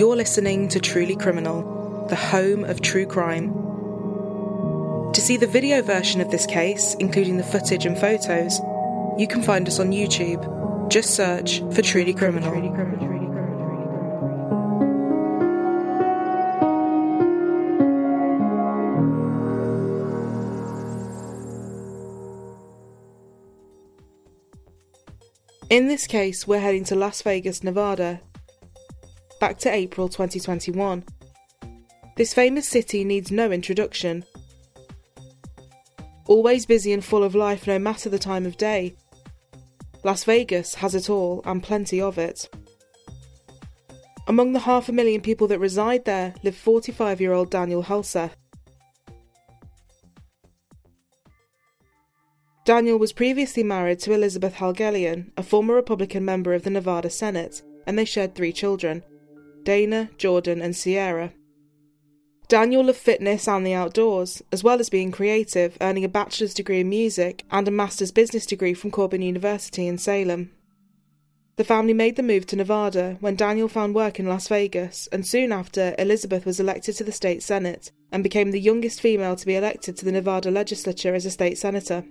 You're listening to Truly Criminal, the home of true crime. To see the video version of this case, including the footage and photos, you can find us on YouTube. Just search for Truly Criminal. In this case, we're heading to Las Vegas, Nevada. Back to April 2021. This famous city needs no introduction. Always busy and full of life no matter the time of day, Las Vegas has it all and plenty of it. Among the half a million people that reside there live 45 year old Daniel Halseth. Daniel was previously married to Elizabeth Helgelien, a former Republican member of the Nevada Senate, and they shared three children Dana, Jordan, and Sierra. Daniel loved fitness and the outdoors, as well as being creative, earning a bachelor's degree in music and a master's business degree from Corban University in Salem. The family made the move to Nevada when Daniel found work in Las Vegas, and soon after, Elizabeth was elected to the state senate and became the youngest female to be elected to the Nevada legislature as a state senator.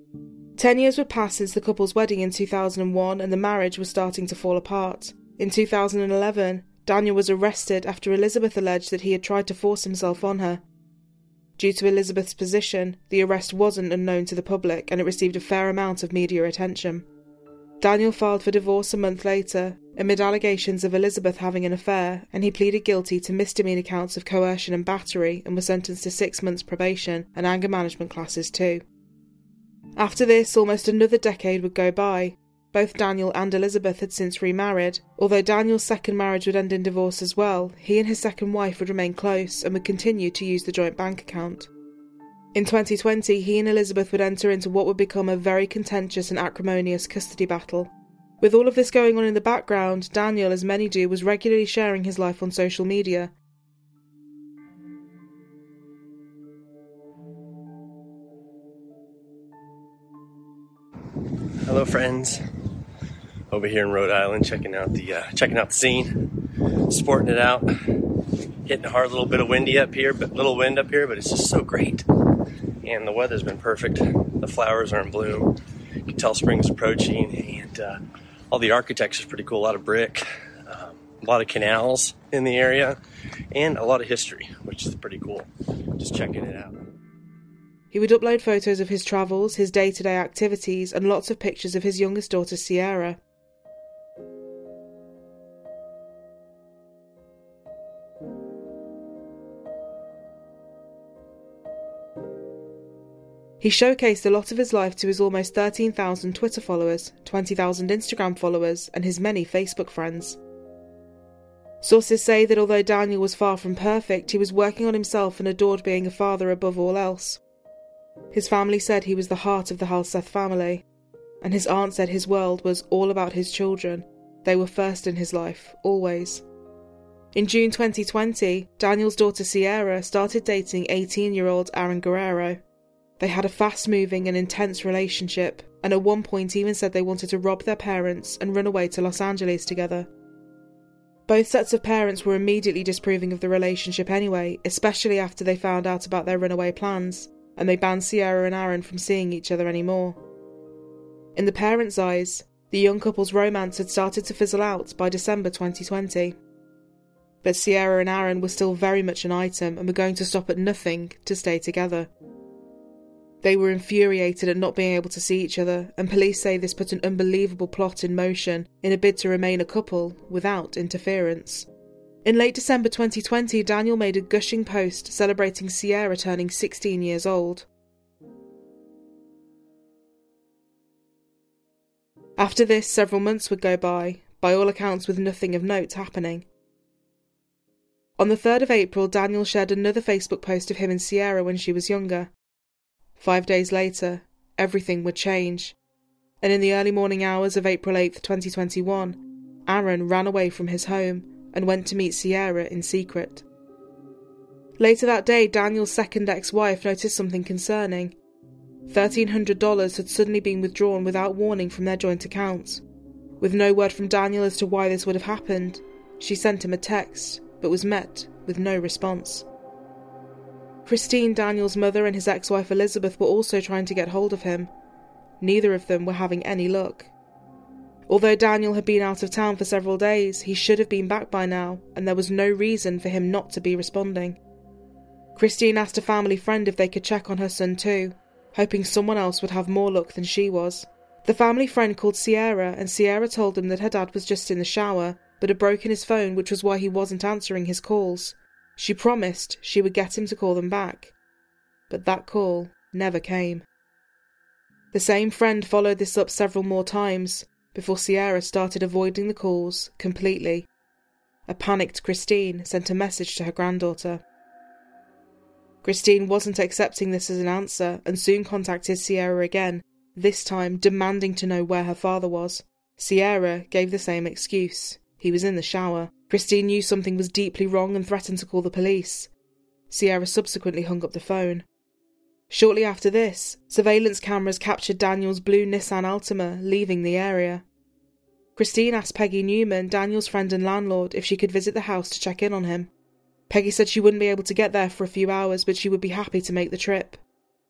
Ten years would pass since the couple's wedding in 2001 and the marriage was starting to fall apart. In 2011, Daniel was arrested after Elizabeth alleged that he had tried to force himself on her. Due to Elizabeth's position, the arrest wasn't unknown to the public and it received a fair amount of media attention. Daniel filed for divorce a month later, amid allegations of Elizabeth having an affair, and he pleaded guilty to misdemeanor counts of coercion and battery and was sentenced to six months probation and anger management classes too. After this, almost another decade would go by, both Daniel and Elizabeth had since remarried. Although Daniel's second marriage would end in divorce as well, he and his second wife would remain close and would continue to use the joint bank account. In 2020, he and Elizabeth would enter into what would become a very contentious and acrimonious custody battle. With all of this going on in the background, Daniel, as many do, was regularly sharing his life on social media. Hello, friends over here in Rhode Island, checking out the uh, checking out the scene, sporting it out, hitting a hard little bit of windy up here, but little wind up here, but it's just so great. And the weather's been perfect. The flowers are in bloom. You can tell spring's approaching, and uh, all the architecture is pretty cool. A lot of brick, um, a lot of canals in the area, and a lot of history, which is pretty cool. Just checking it out. He would upload photos of his travels, his day to day activities, and lots of pictures of his youngest daughter, Sierra. He showcased a lot of his life to his almost 13,000 Twitter followers, 20,000 Instagram followers, and his many Facebook friends. Sources say that although Daniel was far from perfect, he was working on himself and adored being a father above all else. His family said he was the heart of the Halseth family, and his aunt said his world was all about his children. They were first in his life, always. In June 2020, Daniel's daughter Sierra started dating 18 year old Aaron Guerrero. They had a fast moving and intense relationship, and at one point even said they wanted to rob their parents and run away to Los Angeles together. Both sets of parents were immediately disapproving of the relationship anyway, especially after they found out about their runaway plans, and they banned Sierra and Aaron from seeing each other anymore. In the parents' eyes, the young couple's romance had started to fizzle out by December 2020. But Sierra and Aaron were still very much an item and were going to stop at nothing to stay together. They were infuriated at not being able to see each other, and police say this put an unbelievable plot in motion in a bid to remain a couple without interference. In late December 2020, Daniel made a gushing post celebrating Sierra turning 16 years old. After this, several months would go by, by all accounts with nothing of note happening. On the 3rd of April, Daniel shared another Facebook post of him and Sierra when she was younger. Five days later, everything would change. And in the early morning hours of April 8, 2021, Aaron ran away from his home and went to meet Sierra in secret. Later that day, Daniel's second ex wife noticed something concerning. $1,300 had suddenly been withdrawn without warning from their joint accounts. With no word from Daniel as to why this would have happened, she sent him a text but was met with no response. Christine Daniel's mother and his ex wife Elizabeth were also trying to get hold of him. Neither of them were having any luck. Although Daniel had been out of town for several days, he should have been back by now, and there was no reason for him not to be responding. Christine asked a family friend if they could check on her son too, hoping someone else would have more luck than she was. The family friend called Sierra, and Sierra told him that her dad was just in the shower, but had broken his phone, which was why he wasn't answering his calls. She promised she would get him to call them back. But that call never came. The same friend followed this up several more times, before Sierra started avoiding the calls completely. A panicked Christine sent a message to her granddaughter. Christine wasn't accepting this as an answer and soon contacted Sierra again, this time demanding to know where her father was. Sierra gave the same excuse. He was in the shower. Christine knew something was deeply wrong and threatened to call the police. Sierra subsequently hung up the phone. Shortly after this, surveillance cameras captured Daniel's blue Nissan Altima leaving the area. Christine asked Peggy Newman, Daniel's friend and landlord, if she could visit the house to check in on him. Peggy said she wouldn't be able to get there for a few hours, but she would be happy to make the trip.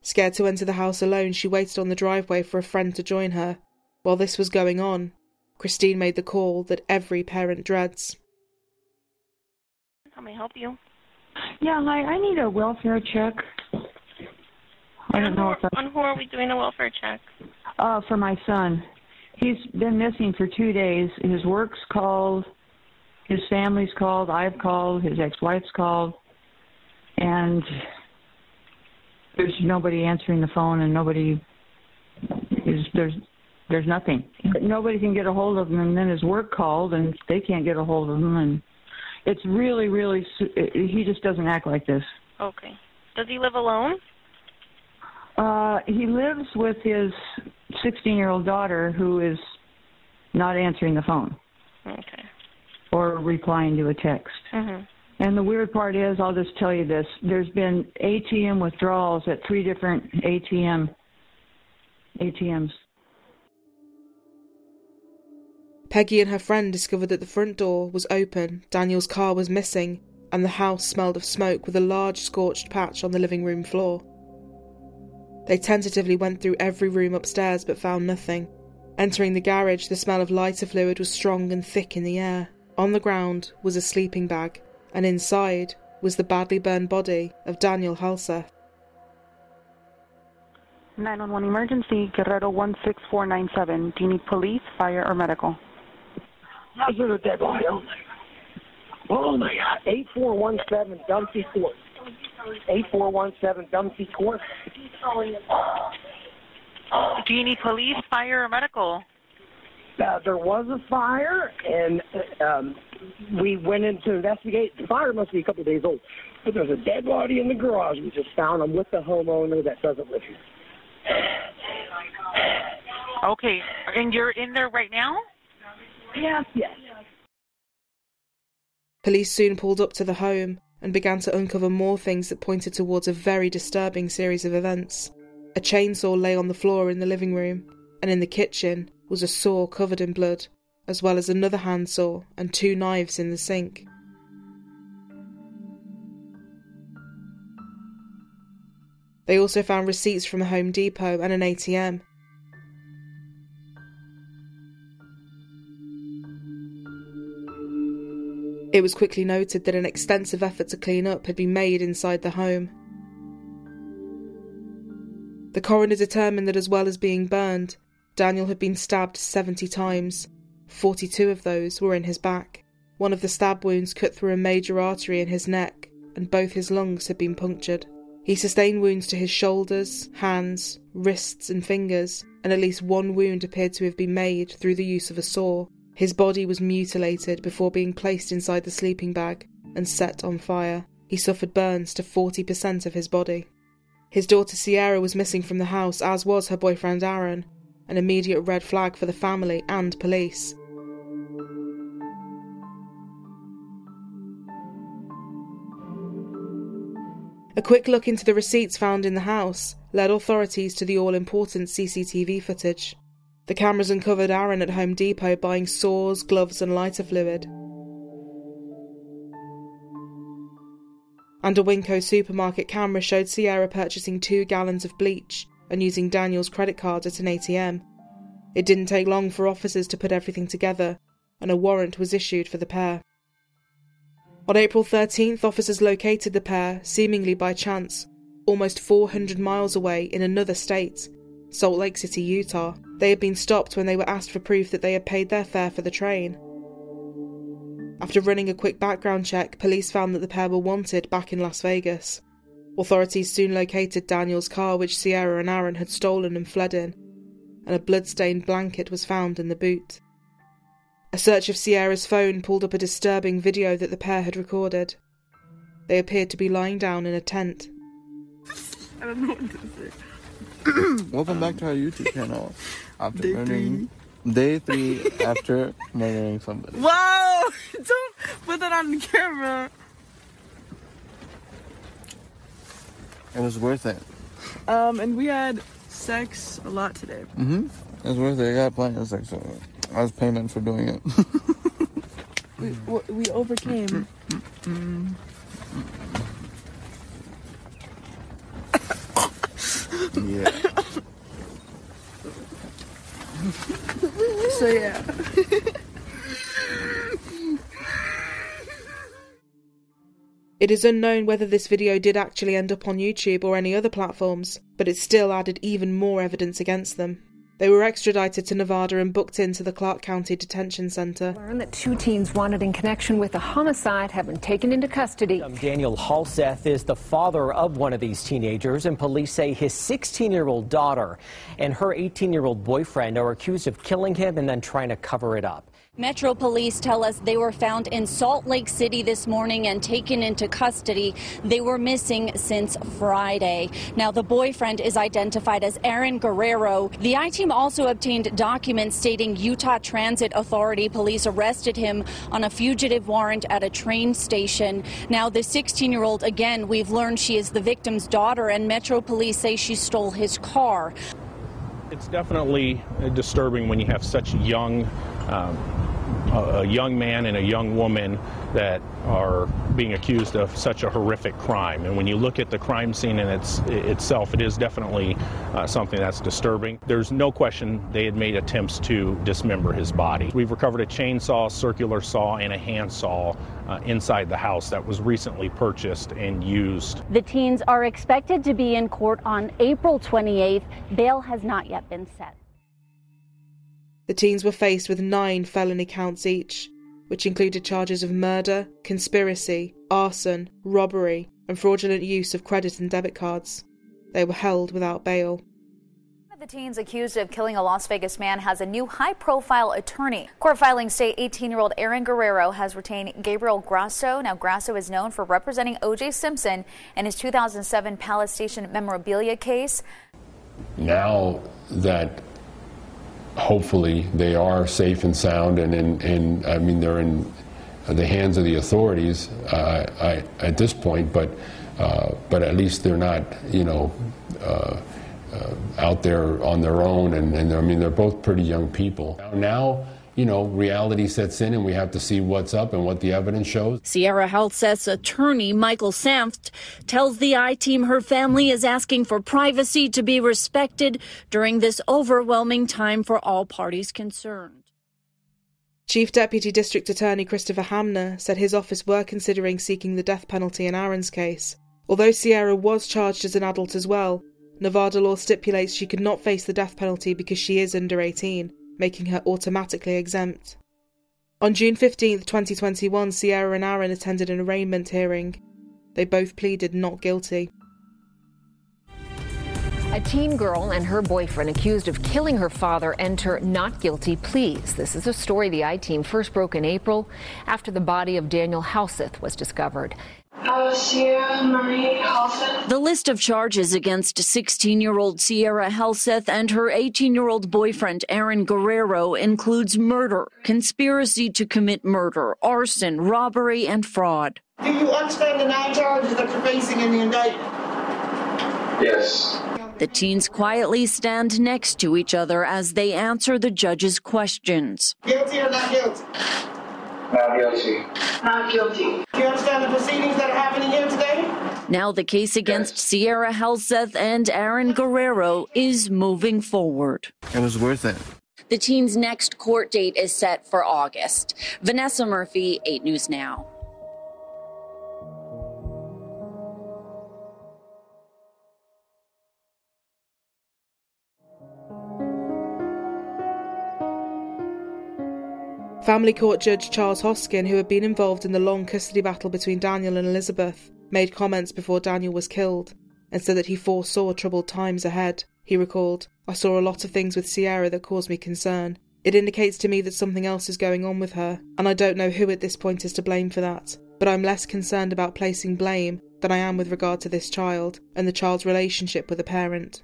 Scared to enter the house alone, she waited on the driveway for a friend to join her. While this was going on, Christine made the call that every parent dreads. How may I help you? Yeah, hi. I need a welfare check. I don't know if that's, On who are we doing a welfare check? uh, for my son. He's been missing for two days. His work's called, his family's called, I've called, his ex-wife's called, and there's nobody answering the phone, and nobody is there's there's nothing. Nobody can get a hold of him, and then his work called, and they can't get a hold of him, and it's really, really. He just doesn't act like this. Okay. Does he live alone? Uh, he lives with his 16 year old daughter who is not answering the phone Okay. or replying to a text. Mhm. And the weird part is, I'll just tell you this there's been ATM withdrawals at three different ATM ATMs. Peggy and her friend discovered that the front door was open, Daniel's car was missing, and the house smelled of smoke with a large scorched patch on the living room floor. They tentatively went through every room upstairs but found nothing. Entering the garage, the smell of lighter fluid was strong and thick in the air. On the ground was a sleeping bag, and inside was the badly burned body of Daniel Halseth. 911 emergency, Guerrero 16497. Do you need police, fire, or medical? How's it a dead body? Oh my God. Oh my God. 8417 Dumpsy Court. 8417 Dumpsy Court. Do you need police, fire, or medical? Uh, there was a fire, and uh, um, we went in to investigate. The fire must be a couple of days old. But there's a dead body in the garage we just found. I'm with the homeowner that doesn't live here. Okay, and you're in there right now? Yes, yes. Police soon pulled up to the home and began to uncover more things that pointed towards a very disturbing series of events. A chainsaw lay on the floor in the living room, and in the kitchen was a saw covered in blood, as well as another handsaw and two knives in the sink. They also found receipts from a Home Depot and an ATM. It was quickly noted that an extensive effort to clean up had been made inside the home. The coroner determined that as well as being burned, Daniel had been stabbed 70 times. 42 of those were in his back. One of the stab wounds cut through a major artery in his neck, and both his lungs had been punctured. He sustained wounds to his shoulders, hands, wrists, and fingers, and at least one wound appeared to have been made through the use of a saw. His body was mutilated before being placed inside the sleeping bag and set on fire. He suffered burns to 40% of his body. His daughter Sierra was missing from the house, as was her boyfriend Aaron, an immediate red flag for the family and police. A quick look into the receipts found in the house led authorities to the all important CCTV footage. The cameras uncovered Aaron at Home Depot buying saws, gloves, and lighter fluid. And a Winco supermarket camera showed Sierra purchasing two gallons of bleach and using Daniel's credit card at an ATM. It didn't take long for officers to put everything together, and a warrant was issued for the pair. On April 13th, officers located the pair, seemingly by chance, almost 400 miles away in another state, Salt Lake City, Utah. They had been stopped when they were asked for proof that they had paid their fare for the train. After running a quick background check, police found that the pair were wanted back in Las Vegas. Authorities soon located Daniel's car, which Sierra and Aaron had stolen and fled in, and a blood-stained blanket was found in the boot. A search of Sierra's phone pulled up a disturbing video that the pair had recorded. They appeared to be lying down in a tent. I don't know what to say. Welcome back to our YouTube channel. After Day murdering, day three after murdering somebody. Whoa! Don't put that on the camera. It was worth it. Um, and we had sex a lot today. Mm-hmm. It was worth it. I got plenty of sex. So I was payment for doing it. We, we overcame. Yeah. So yeah. It is unknown whether this video did actually end up on YouTube or any other platforms, but it still added even more evidence against them. They were extradited to Nevada and booked into the Clark County Detention Center. Learned that two teens wanted in connection with a homicide have been taken into custody. Um, Daniel Halseth is the father of one of these teenagers, and police say his 16 year old daughter and her 18 year old boyfriend are accused of killing him and then trying to cover it up. Metro police tell us they were found in Salt Lake City this morning and taken into custody. They were missing since Friday. Now, the boyfriend is identified as Aaron Guerrero. The I team also obtained documents stating Utah Transit Authority police arrested him on a fugitive warrant at a train station. Now, the 16 year old, again, we've learned she is the victim's daughter, and Metro police say she stole his car. It's definitely disturbing when you have such young, um, a young man and a young woman that are being accused of such a horrific crime. And when you look at the crime scene in its, itself, it is definitely uh, something that's disturbing. There's no question they had made attempts to dismember his body. We've recovered a chainsaw, circular saw, and a handsaw uh, inside the house that was recently purchased and used. The teens are expected to be in court on April 28th. Bail has not yet been set. The teens were faced with nine felony counts each, which included charges of murder, conspiracy, arson, robbery, and fraudulent use of credit and debit cards. They were held without bail. One of the teens accused of killing a Las Vegas man has a new high profile attorney. Court filings say 18 year old Aaron Guerrero has retained Gabriel Grasso. Now, Grasso is known for representing O.J. Simpson in his 2007 Palace Station memorabilia case. Now that hopefully they are safe and sound, and, and, and I mean, they're in the hands of the authorities uh, I, at this point, but, uh, but at least they're not, you know, uh, uh, out there on their own, and, and I mean, they're both pretty young people. Now, you know, reality sets in, and we have to see what's up and what the evidence shows. Sierra Halseth's attorney, Michael Sanft, tells the I team her family is asking for privacy to be respected during this overwhelming time for all parties concerned. Chief Deputy District Attorney Christopher Hamner said his office were considering seeking the death penalty in Aaron's case. Although Sierra was charged as an adult as well, Nevada law stipulates she could not face the death penalty because she is under 18, making her automatically exempt. On June 15, 2021, Sierra and Aaron attended an arraignment hearing. They both pleaded not guilty. A teen girl and her boyfriend accused of killing her father enter not guilty pleas. This is a story the I team first broke in April after the body of Daniel Halseth was discovered. Uh, Sierra Marie Halseth. The list of charges against 16 year old Sierra Halseth and her 18 year old boyfriend Aaron Guerrero includes murder, conspiracy to commit murder, arson, robbery, and fraud. Do you understand the nine charges that you're facing in the indictment? Yes. The teens quietly stand next to each other as they answer the judge's questions. Guilty or not guilty? Not guilty. Not guilty. Do you understand the proceedings that are happening here today? Now the case against Sierra Halseth and Aaron Guerrero is moving forward. It was worth it. The teen's next court date is set for August. Vanessa Murphy, 8 News Now. Family Court Judge Charles Hoskin, who had been involved in the long custody battle between Daniel and Elizabeth, made comments before Daniel was killed and said that he foresaw troubled times ahead. He recalled, I saw a lot of things with Sierra that caused me concern. It indicates to me that something else is going on with her, and I don't know who at this point is to blame for that. But I'm less concerned about placing blame than I am with regard to this child and the child's relationship with a parent.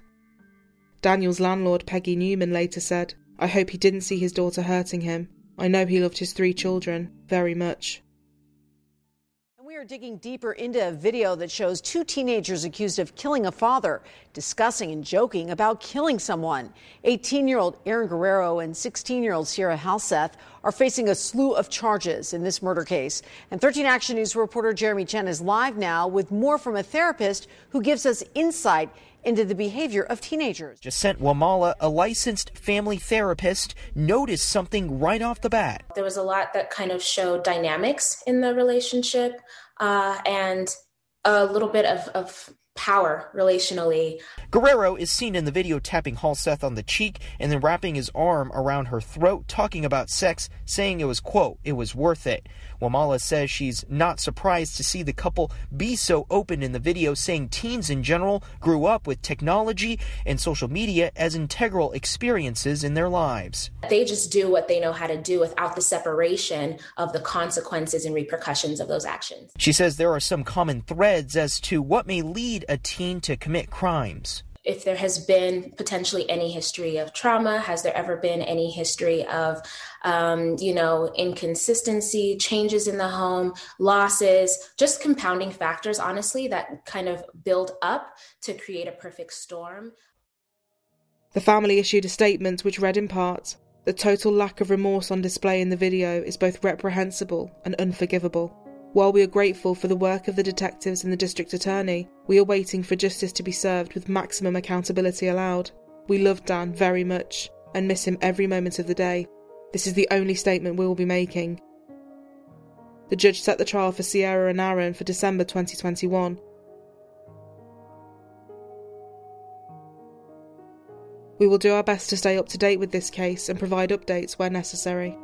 Daniel's landlord, Peggy Newman, later said, I hope he didn't see his daughter hurting him. I know he loved his three children very much. We are digging deeper into a video that shows two teenagers accused of killing a father discussing and joking about killing someone. 18 year old Aaron Guerrero and 16 year old Sierra Halseth are facing a slew of charges in this murder case. And 13 Action News reporter Jeremy Chen is live now with more from a therapist who gives us insight into the behavior of teenagers. Jacent Wamala, a licensed family therapist, noticed something right off the bat. There was a lot that kind of showed dynamics in the relationship uh, and a little bit of, of power relationally. Guerrero is seen in the video tapping Halseth on the cheek and then wrapping his arm around her throat, talking about sex, saying it was, quote, it was worth it. Wamala says she's not surprised to see the couple be so open in the video, saying teens in general grew up with technology and social media as integral experiences in their lives. They just do what they know how to do without the separation of the consequences and repercussions of those actions. She says there are some common threads as to what may lead a teen to commit crimes. If there has been potentially any history of trauma has there ever been any history of um, you know inconsistency changes in the home losses just compounding factors honestly that kind of build up to create a perfect storm? The family issued a statement which read in part the total lack of remorse on display in the video is both reprehensible and unforgivable while we are grateful for the work of the detectives and the district attorney, we are waiting for justice to be served with maximum accountability allowed. We love Dan very much and miss him every moment of the day. This is the only statement we will be making. The judge set the trial for Sierra and Aaron for December 2021. We will do our best to stay up to date with this case and provide updates where necessary.